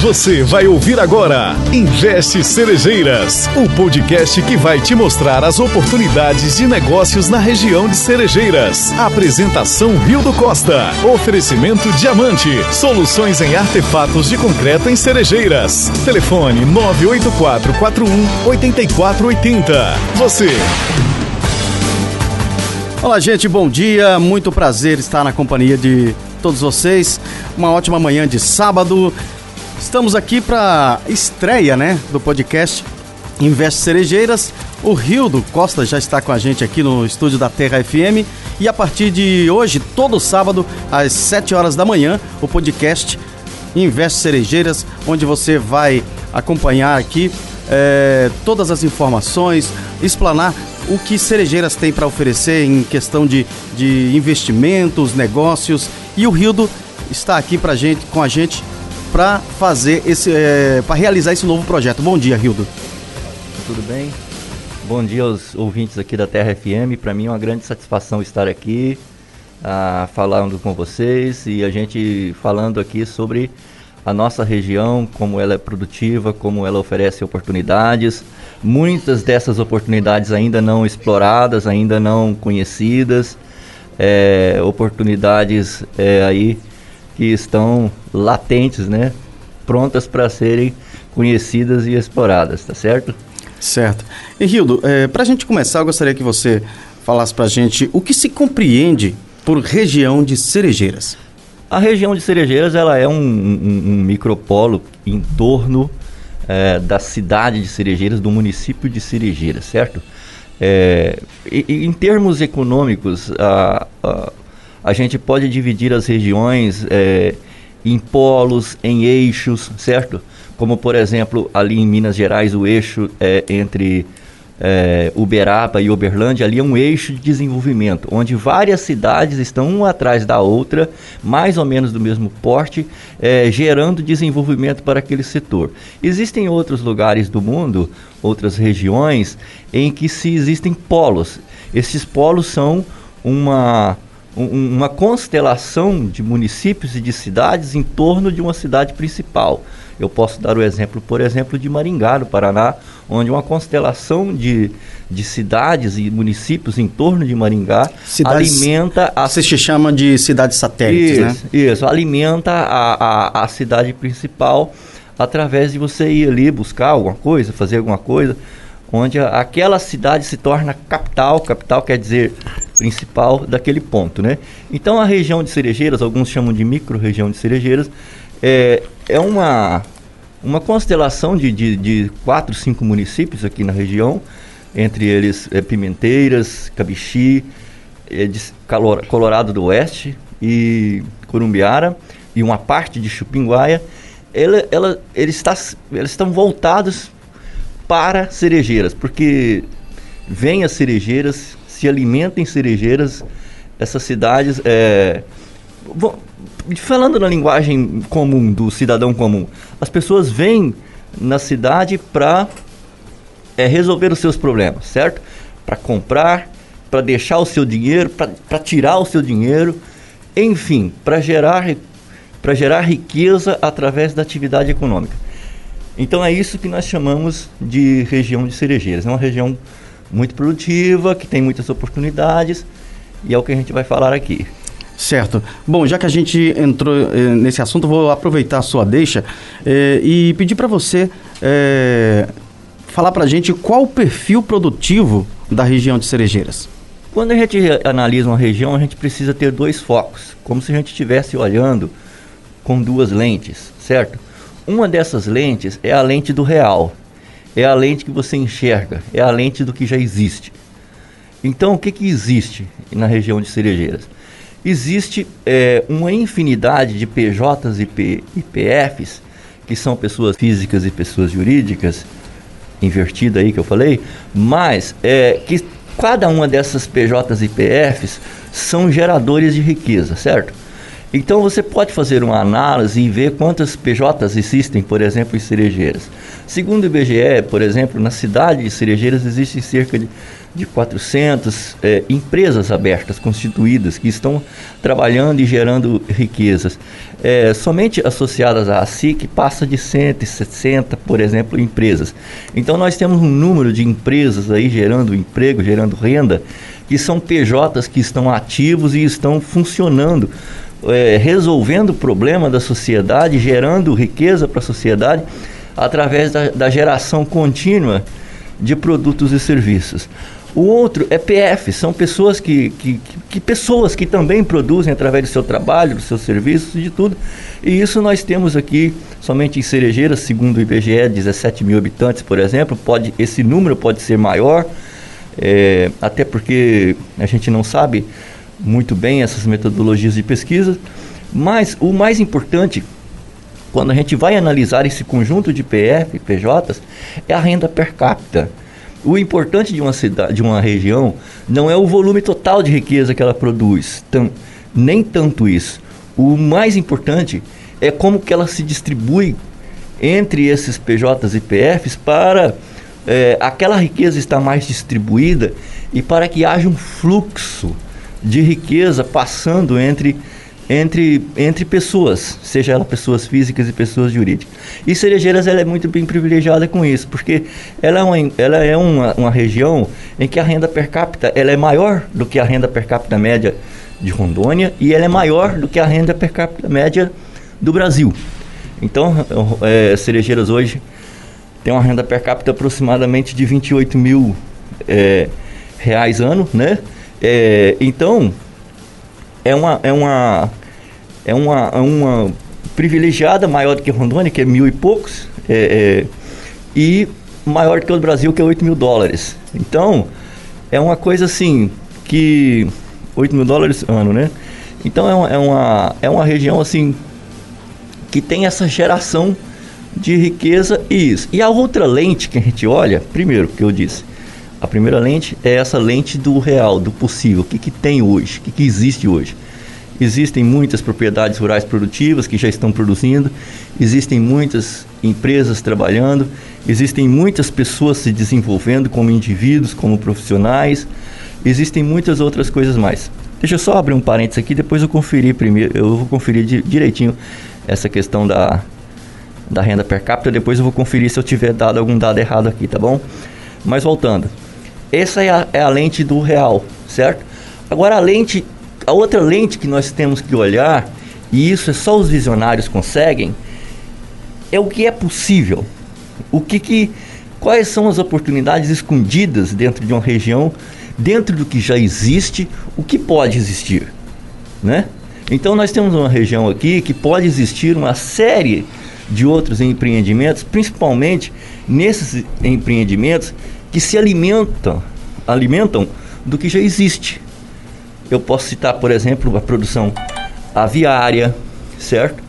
Você vai ouvir agora Investe Cerejeiras, o podcast que vai te mostrar as oportunidades de negócios na região de Cerejeiras. Apresentação Rio do Costa. Oferecimento Diamante. Soluções em artefatos de concreto em Cerejeiras. Telefone 98441 8480. Você. Olá, gente, bom dia. Muito prazer estar na companhia de todos vocês. Uma ótima manhã de sábado. Estamos aqui para estreia, né, do podcast Investe Cerejeiras. O Rildo Costa já está com a gente aqui no estúdio da Terra FM e a partir de hoje, todo sábado às 7 horas da manhã, o podcast Investe Cerejeiras, onde você vai acompanhar aqui é, todas as informações, explanar o que Cerejeiras tem para oferecer em questão de, de investimentos, negócios. E o Rildo está aqui pra gente, com a gente para fazer esse, é, para realizar esse novo projeto. Bom dia, Rildo. Tudo bem? Bom dia aos ouvintes aqui da Terra FM. Para mim é uma grande satisfação estar aqui, ah, falando com vocês e a gente falando aqui sobre a nossa região, como ela é produtiva, como ela oferece oportunidades. Muitas dessas oportunidades ainda não exploradas, ainda não conhecidas, é, oportunidades é, aí que estão latentes, né? Prontas para serem conhecidas e exploradas, tá certo? Certo. E Rildo, é, para a gente começar, eu gostaria que você falasse para a gente o que se compreende por região de cerejeiras. A região de Cerejeiras ela é um, um, um micropolo em torno é, da cidade de Cerejeiras, do município de Cerejeiras, certo? É, e, e em termos econômicos, a, a, a gente pode dividir as regiões é, em polos, em eixos, certo? Como, por exemplo, ali em Minas Gerais, o eixo é, entre é, Uberaba e Uberlândia, ali é um eixo de desenvolvimento, onde várias cidades estão uma atrás da outra, mais ou menos do mesmo porte, é, gerando desenvolvimento para aquele setor. Existem outros lugares do mundo, outras regiões, em que se existem polos. Esses polos são uma um, uma constelação de municípios e de cidades em torno de uma cidade principal. Eu posso dar o exemplo, por exemplo, de Maringá, no Paraná, onde uma constelação de, de cidades e municípios em torno de Maringá cidades, alimenta a. Você se chama de cidades satélites, né? isso, né? Isso, alimenta a, a, a cidade principal através de você ir ali buscar alguma coisa, fazer alguma coisa, onde aquela cidade se torna capital. Capital quer dizer principal daquele ponto, né? Então a região de Cerejeiras, alguns chamam de micro-região de Cerejeiras, é, é uma, uma constelação de, de, de quatro, cinco municípios aqui na região, entre eles é, Pimenteiras, Cabixi, é, Colorado do Oeste e Corumbiara, e uma parte de Chupinguaia, ela, ela, eles, está, eles estão voltados para cerejeiras, porque vem as cerejeiras se alimentam em cerejeiras, essas cidades. É, falando na linguagem comum do cidadão comum, as pessoas vêm na cidade para é, resolver os seus problemas, certo? Para comprar, para deixar o seu dinheiro, para tirar o seu dinheiro, enfim, para gerar, para gerar riqueza através da atividade econômica. Então é isso que nós chamamos de região de cerejeiras. É uma região muito produtiva, que tem muitas oportunidades, e é o que a gente vai falar aqui. Certo. Bom, já que a gente entrou eh, nesse assunto, vou aproveitar a sua deixa eh, e pedir para você eh, falar para a gente qual o perfil produtivo da região de Cerejeiras. Quando a gente analisa uma região, a gente precisa ter dois focos, como se a gente estivesse olhando com duas lentes, certo? Uma dessas lentes é a lente do real, é a lente que você enxerga, é a lente do que já existe. Então, o que, que existe na região de Cerejeiras? Existe é, uma infinidade de PJs e PFs, que são pessoas físicas e pessoas jurídicas, invertida aí que eu falei, mas é, que cada uma dessas PJs e PFs são geradores de riqueza, certo? Então você pode fazer uma análise e ver quantas PJs existem, por exemplo, em Cerejeiras. Segundo o IBGE, por exemplo, na cidade de Cerejeiras existem cerca de, de 400 é, empresas abertas, constituídas, que estão trabalhando e gerando riquezas. É, somente associadas à SIC passa de 160, por exemplo, empresas. Então nós temos um número de empresas aí gerando emprego, gerando renda, que são PJs que estão ativos e estão funcionando é, resolvendo o problema da sociedade, gerando riqueza para a sociedade através da, da, geração contínua de produtos e serviços. O outro é PF, são pessoas que, que, que, pessoas que também produzem através do seu trabalho, dos seus serviços, de tudo. E isso nós temos aqui somente em Cerejeiras, segundo o IBGE, 17 mil habitantes, por exemplo. Pode, esse número pode ser maior, é, até porque a gente não sabe muito bem essas metodologias de pesquisa, mas o mais importante, quando a gente vai analisar esse conjunto de PF e PJs, é a renda per capita. O importante de uma cidade, de uma região, não é o volume total de riqueza que ela produz, tam, nem tanto isso. O mais importante é como que ela se distribui entre esses PJs e PFs para é, aquela riqueza estar mais distribuída e para que haja um fluxo de riqueza passando entre, entre, entre pessoas, seja ela pessoas físicas e pessoas jurídicas. E Cerejeiras ela é muito bem privilegiada com isso, porque ela é, uma, ela é uma, uma região em que a renda per capita ela é maior do que a renda per capita média de Rondônia e ela é maior do que a renda per capita média do Brasil. Então, é, Cerejeiras hoje tem uma renda per capita aproximadamente de 28 mil é, reais ano, né? É, então, é uma, é, uma, é, uma, é uma privilegiada maior do que Rondônia, que é mil e poucos, é, é, e maior do que o Brasil, que é 8 mil dólares. Então, é uma coisa assim, que... 8 mil dólares ano, né? Então, é uma, é uma, é uma região assim, que tem essa geração de riqueza e isso. E a outra lente que a gente olha, primeiro, que eu disse, a primeira lente é essa lente do real, do possível. O que, que tem hoje? O que, que existe hoje? Existem muitas propriedades rurais produtivas que já estão produzindo, existem muitas empresas trabalhando, existem muitas pessoas se desenvolvendo como indivíduos, como profissionais, existem muitas outras coisas mais. Deixa eu só abrir um parênteses aqui, depois eu conferir primeiro, eu vou conferir direitinho essa questão da, da renda per capita, depois eu vou conferir se eu tiver dado algum dado errado aqui, tá bom? Mas voltando. Essa é a, é a lente do real, certo? Agora a lente, a outra lente que nós temos que olhar, e isso é só os visionários conseguem, é o que é possível. O que que quais são as oportunidades escondidas dentro de uma região, dentro do que já existe, o que pode existir, né? Então nós temos uma região aqui que pode existir uma série de outros empreendimentos, principalmente nesses empreendimentos que se alimentam, alimentam do que já existe. Eu posso citar, por exemplo, a produção aviária, certo?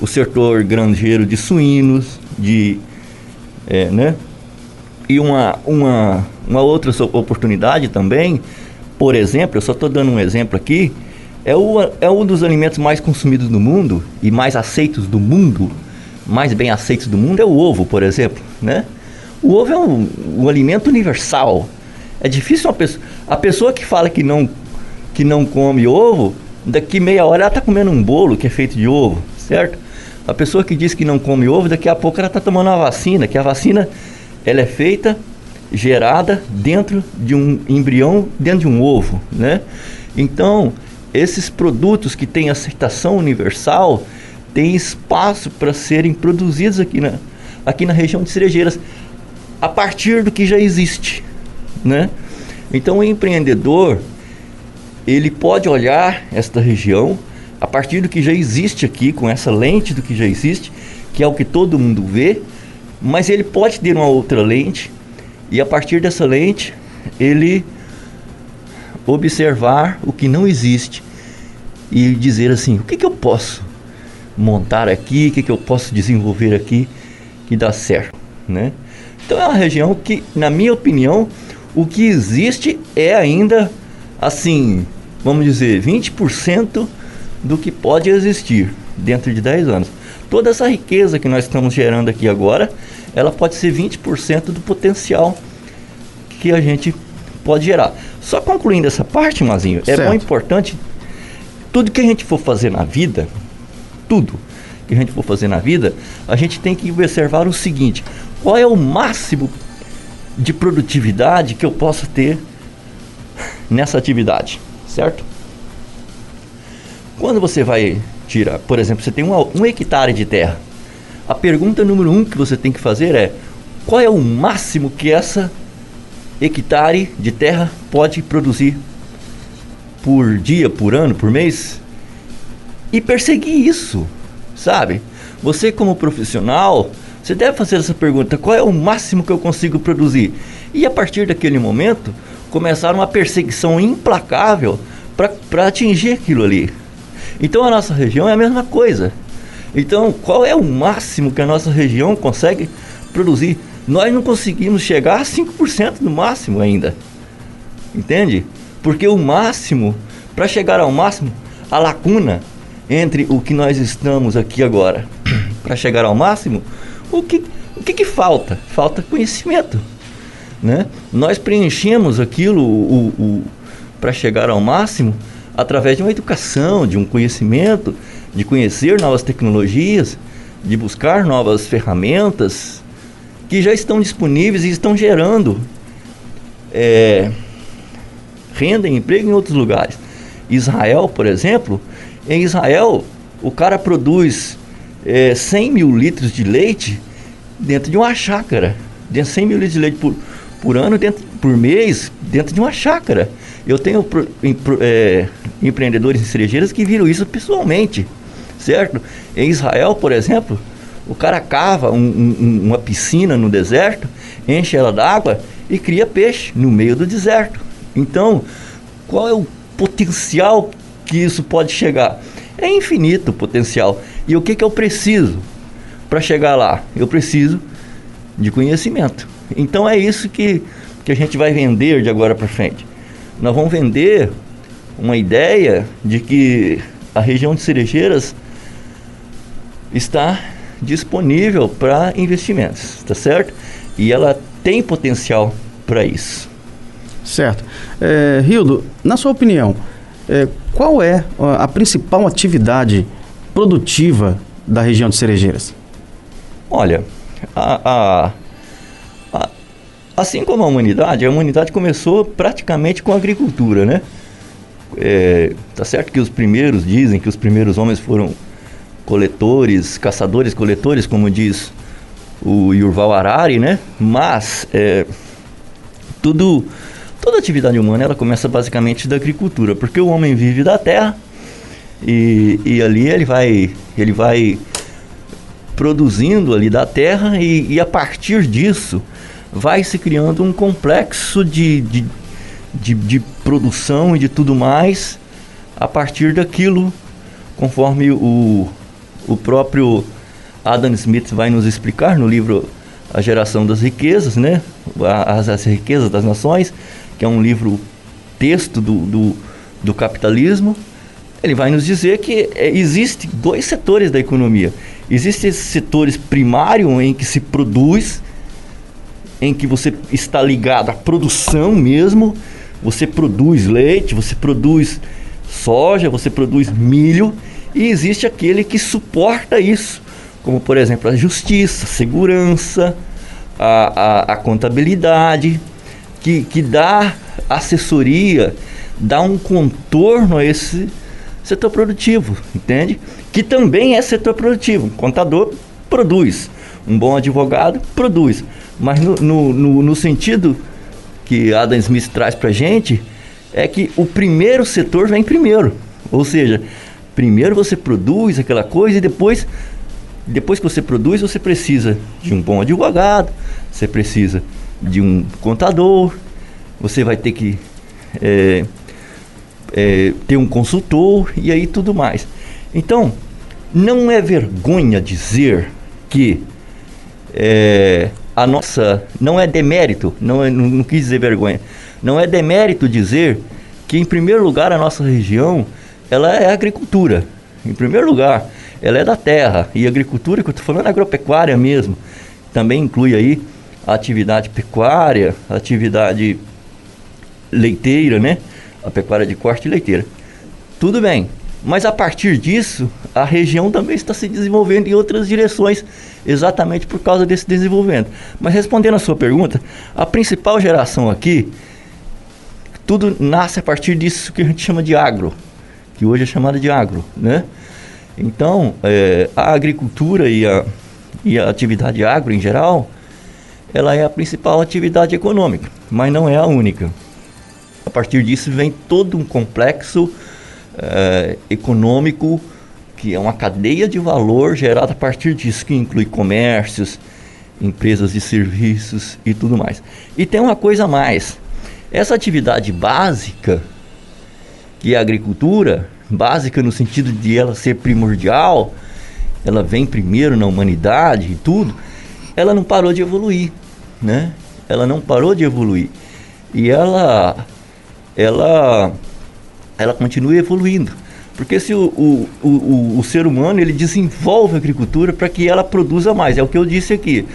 O setor granjeiro de suínos, de, é, né? E uma, uma, uma outra oportunidade também, por exemplo, eu só estou dando um exemplo aqui, é, o, é um dos alimentos mais consumidos do mundo e mais aceitos do mundo, mais bem aceitos do mundo é o ovo, por exemplo, né? O ovo é um, um alimento universal. É difícil uma pessoa. A pessoa que fala que não, que não come ovo, daqui meia hora ela está comendo um bolo que é feito de ovo, certo? A pessoa que diz que não come ovo, daqui a pouco ela está tomando uma vacina, que a vacina ela é feita, gerada dentro de um embrião, dentro de um ovo, né? Então, esses produtos que têm aceitação universal têm espaço para serem produzidos aqui na, aqui na região de Cerejeiras a partir do que já existe, né? Então o empreendedor ele pode olhar esta região a partir do que já existe aqui, com essa lente do que já existe, que é o que todo mundo vê, mas ele pode ter uma outra lente e a partir dessa lente ele observar o que não existe e dizer assim: o que, que eu posso montar aqui, o que, que eu posso desenvolver aqui que dá certo, né? Então é uma região que, na minha opinião, o que existe é ainda, assim, vamos dizer, 20% do que pode existir dentro de 10 anos. Toda essa riqueza que nós estamos gerando aqui agora, ela pode ser 20% do potencial que a gente pode gerar. Só concluindo essa parte, Mazinho, é muito importante tudo que a gente for fazer na vida, tudo que a gente for fazer na vida, a gente tem que observar o seguinte: qual é o máximo de produtividade que eu possa ter nessa atividade, certo? Quando você vai tirar, por exemplo, você tem um, um hectare de terra, a pergunta número um que você tem que fazer é qual é o máximo que essa hectare de terra pode produzir por dia, por ano, por mês? E perseguir isso, sabe? Você como profissional, você deve fazer essa pergunta: qual é o máximo que eu consigo produzir? E a partir daquele momento, começar uma perseguição implacável para atingir aquilo ali. Então a nossa região é a mesma coisa. Então, qual é o máximo que a nossa região consegue produzir? Nós não conseguimos chegar a 5% no máximo ainda. Entende? Porque o máximo, para chegar ao máximo, a lacuna entre o que nós estamos aqui agora, para chegar ao máximo, o que, o que, que falta? Falta conhecimento. Né? Nós preenchemos aquilo o, o para chegar ao máximo através de uma educação, de um conhecimento, de conhecer novas tecnologias, de buscar novas ferramentas que já estão disponíveis e estão gerando é, renda e emprego em outros lugares. Israel, por exemplo, em Israel o cara produz é, 100 mil litros de leite dentro de uma chácara, de 100 mil litros de leite por, por ano, dentro, por mês, dentro de uma chácara. Eu tenho é, empreendedores em cerejeiras que viram isso pessoalmente, certo? Em Israel, por exemplo, o cara cava um, um, uma piscina no deserto, enche ela d'água e cria peixe no meio do deserto. Então, qual é o potencial que isso pode chegar? É infinito o potencial. E o que, que eu preciso para chegar lá? Eu preciso de conhecimento. Então é isso que, que a gente vai vender de agora para frente. Nós vamos vender uma ideia de que a região de Cerejeiras está disponível para investimentos, tá certo? E ela tem potencial para isso. Certo. É, Rildo, na sua opinião, é, qual é a principal atividade produtiva da região de Cerejeiras? Olha, a, a, a, assim como a humanidade, a humanidade começou praticamente com a agricultura, né? É, tá certo que os primeiros dizem que os primeiros homens foram coletores, caçadores, coletores, como diz o Yurval Harari, né? Mas é, tudo, toda atividade humana ela começa basicamente da agricultura, porque o homem vive da terra e, e ali ele vai, ele vai produzindo ali da terra e, e a partir disso vai se criando um complexo de, de de, de produção e de tudo mais a partir daquilo, conforme o, o próprio Adam Smith vai nos explicar no livro A Geração das Riquezas, né? As, as Riquezas das Nações, que é um livro texto do, do, do capitalismo. Ele vai nos dizer que é, existe dois setores da economia. Existem setores primários em que se produz, em que você está ligado à produção mesmo, você produz leite, você produz soja, você produz milho e existe aquele que suporta isso, como por exemplo a justiça, a segurança, a, a, a contabilidade, que, que dá assessoria, dá um contorno a esse setor produtivo, entende? Que também é setor produtivo. Um contador produz, um bom advogado produz, mas no, no, no, no sentido que Adam Smith traz para gente é que o primeiro setor vem primeiro. Ou seja, primeiro você produz aquela coisa e depois, depois que você produz, você precisa de um bom advogado, você precisa de um contador, você vai ter que é, é, ter um consultor e aí tudo mais. Então, não é vergonha dizer que é, a nossa. Não é demérito, não, é, não, não quis dizer vergonha. Não é demérito dizer que, em primeiro lugar, a nossa região ela é agricultura. Em primeiro lugar, ela é da terra. E agricultura, que eu estou falando agropecuária mesmo, também inclui aí atividade pecuária, atividade leiteira, né? A pecuária de corte e leiteira. Tudo bem. Mas a partir disso, a região também está se desenvolvendo em outras direções, exatamente por causa desse desenvolvimento. Mas respondendo a sua pergunta, a principal geração aqui, tudo nasce a partir disso que a gente chama de agro, que hoje é chamada de agro, né? Então, é, a agricultura e a, e a atividade agro em geral, ela é a principal atividade econômica, mas não é a única. A partir disso vem todo um complexo é, econômico que é uma cadeia de valor gerada a partir disso, que inclui comércios, empresas de serviços e tudo mais. E tem uma coisa a mais. Essa atividade básica, que é a agricultura, básica no sentido de ela ser primordial, ela vem primeiro na humanidade e tudo, ela não parou de evoluir, né? Ela não parou de evoluir. E ela ela ela continua evoluindo. Porque se o, o, o, o ser humano ele desenvolve a agricultura para que ela produza mais, é o que eu disse aqui.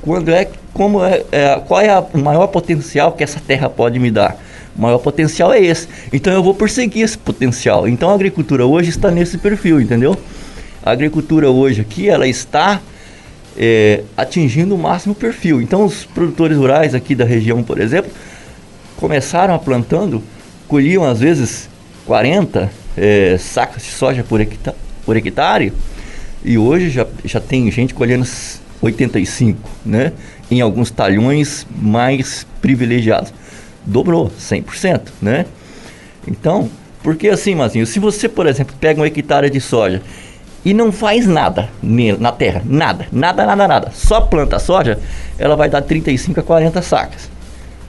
Quando é, como é, é qual é a, o maior potencial que essa terra pode me dar? O maior potencial é esse. Então eu vou perseguir esse potencial. Então a agricultura hoje está nesse perfil, entendeu? A agricultura hoje aqui, ela está é, atingindo o máximo perfil. Então os produtores rurais aqui da região, por exemplo, começaram a plantando, colhiam às vezes 40 é, sacas de soja por, por hectare e hoje já, já tem gente colhendo 85, né? Em alguns talhões mais privilegiados. Dobrou 100%, né? Então, porque assim, Mazinho, se você, por exemplo, pega um hectare de soja e não faz nada na terra, nada, nada, nada, nada, só planta soja, ela vai dar 35 a 40 sacas.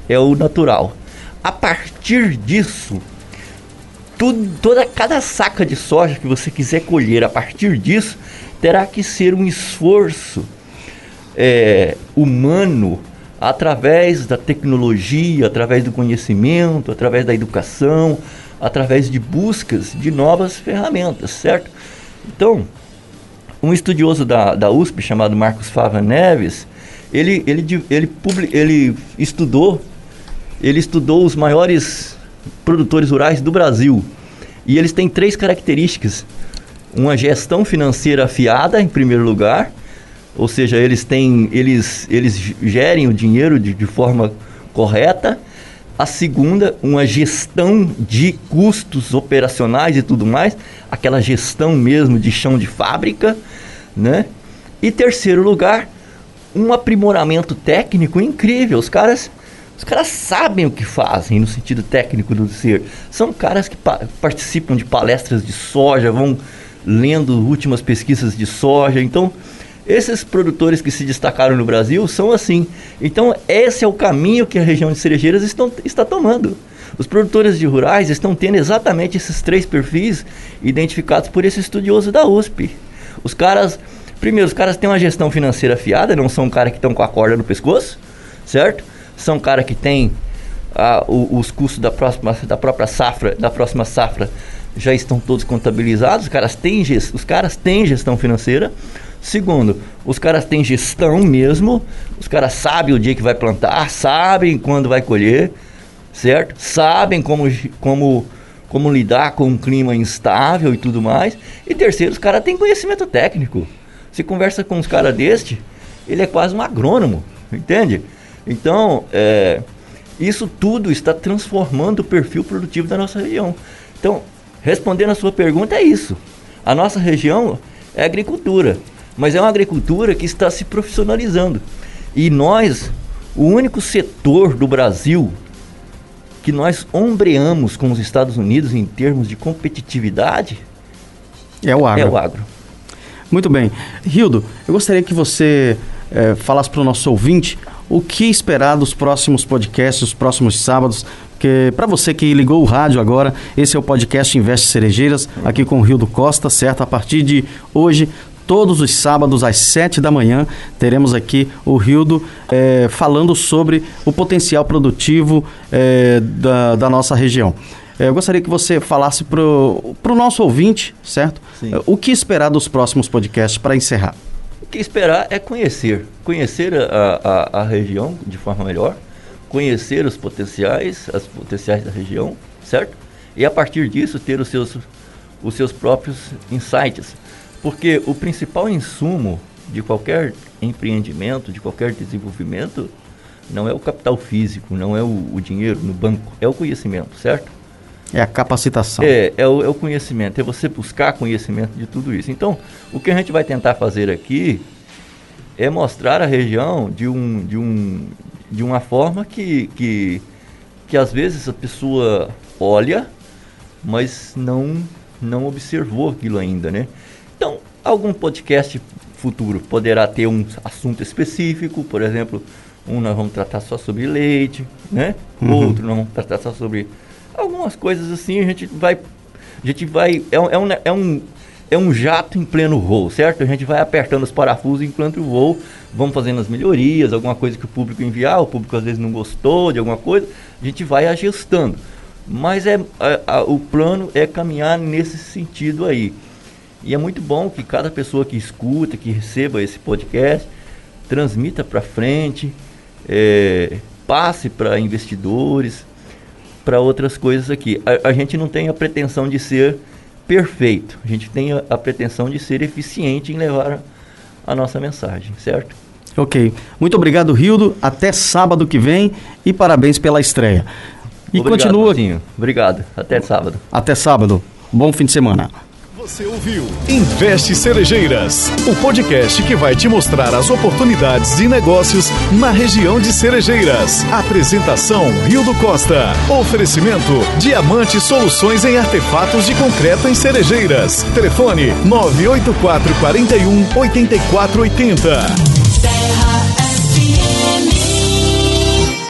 É o natural. A partir disso, tudo, toda cada saca de soja que você quiser colher a partir disso terá que ser um esforço é, humano através da tecnologia, através do conhecimento, através da educação, através de buscas de novas ferramentas, certo? Então, um estudioso da, da USP chamado Marcos Fava Neves, ele, ele, ele, ele, ele estudou ele estudou os maiores produtores rurais do Brasil. E eles têm três características: uma gestão financeira afiada, em primeiro lugar, ou seja, eles têm, eles, eles gerem o dinheiro de, de forma correta. A segunda, uma gestão de custos operacionais e tudo mais, aquela gestão mesmo de chão de fábrica, né? E terceiro lugar, um aprimoramento técnico incrível. Os caras os caras sabem o que fazem no sentido técnico do ser. São caras que pa participam de palestras de soja, vão lendo últimas pesquisas de soja. Então, esses produtores que se destacaram no Brasil são assim. Então, esse é o caminho que a região de Cerejeiras estão, está tomando. Os produtores de rurais estão tendo exatamente esses três perfis identificados por esse estudioso da USP. Os caras, primeiro, os caras têm uma gestão financeira afiada, não são um cara que estão com a corda no pescoço, certo? são caras que têm ah, os custos da próxima da própria safra, da próxima safra já estão todos contabilizados, os caras têm, os caras têm gestão financeira. Segundo, os caras têm gestão mesmo, os caras sabem o dia que vai plantar, sabem quando vai colher, certo? Sabem como, como, como lidar com um clima instável e tudo mais. E terceiro, os caras têm conhecimento técnico. Se conversa com uns caras deste, ele é quase um agrônomo, entende? Então, é, isso tudo está transformando o perfil produtivo da nossa região. Então, respondendo a sua pergunta, é isso. A nossa região é agricultura, mas é uma agricultura que está se profissionalizando. E nós, o único setor do Brasil que nós ombreamos com os Estados Unidos em termos de competitividade é o agro. É o agro. Muito bem. Rildo, eu gostaria que você é, falasse para o nosso ouvinte o que esperar dos próximos podcasts, os próximos sábados. Porque para você que ligou o rádio agora, esse é o podcast Investe Cerejeiras, aqui com o Rio do Costa, certo? A partir de hoje, todos os sábados às 7 da manhã, teremos aqui o Rildo é, falando sobre o potencial produtivo é, da, da nossa região. É, eu gostaria que você falasse para o nosso ouvinte, certo? Sim. O que esperar dos próximos podcasts para encerrar? O que esperar é conhecer. Conhecer a, a, a região de forma melhor, conhecer os potenciais, as potenciais da região, certo? E a partir disso ter os seus, os seus próprios insights. Porque o principal insumo de qualquer empreendimento, de qualquer desenvolvimento, não é o capital físico, não é o, o dinheiro no banco, é o conhecimento, certo? É a capacitação. É, é o, é o, conhecimento, é você buscar conhecimento de tudo isso. Então, o que a gente vai tentar fazer aqui é mostrar a região de, um, de, um, de uma forma que, que, que às vezes a pessoa olha, mas não, não observou aquilo ainda, né? Algum podcast futuro poderá ter um assunto específico, por exemplo, um nós vamos tratar só sobre leite, né? Uhum. Outro nós vamos tratar só sobre algumas coisas assim, a gente vai. A gente vai. É, um, é, um, é, um, é um jato em pleno voo, certo? A gente vai apertando os parafusos enquanto o voo, vamos fazendo as melhorias, alguma coisa que o público enviar, o público às vezes não gostou de alguma coisa, a gente vai ajustando. Mas é, a, a, o plano é caminhar nesse sentido aí. E é muito bom que cada pessoa que escuta, que receba esse podcast, transmita para frente, é, passe para investidores, para outras coisas aqui. A, a, gente não tem a pretensão de ser perfeito, a gente tem a, a pretensão de ser eficiente em levar a, a nossa mensagem, certo? Ok. Muito obrigado, Rildo. Até sábado que vem e parabéns pela estreia. E obrigado, continua. Martinho. Obrigado. Até sábado. Até sábado. Bom fim de semana. Você ouviu Investe Cerejeiras, o podcast que vai te mostrar as oportunidades de negócios na região de Cerejeiras. Apresentação Rio do Costa. Oferecimento Diamante Soluções em Artefatos de Concreto em Cerejeiras. Telefone 984 41 8480.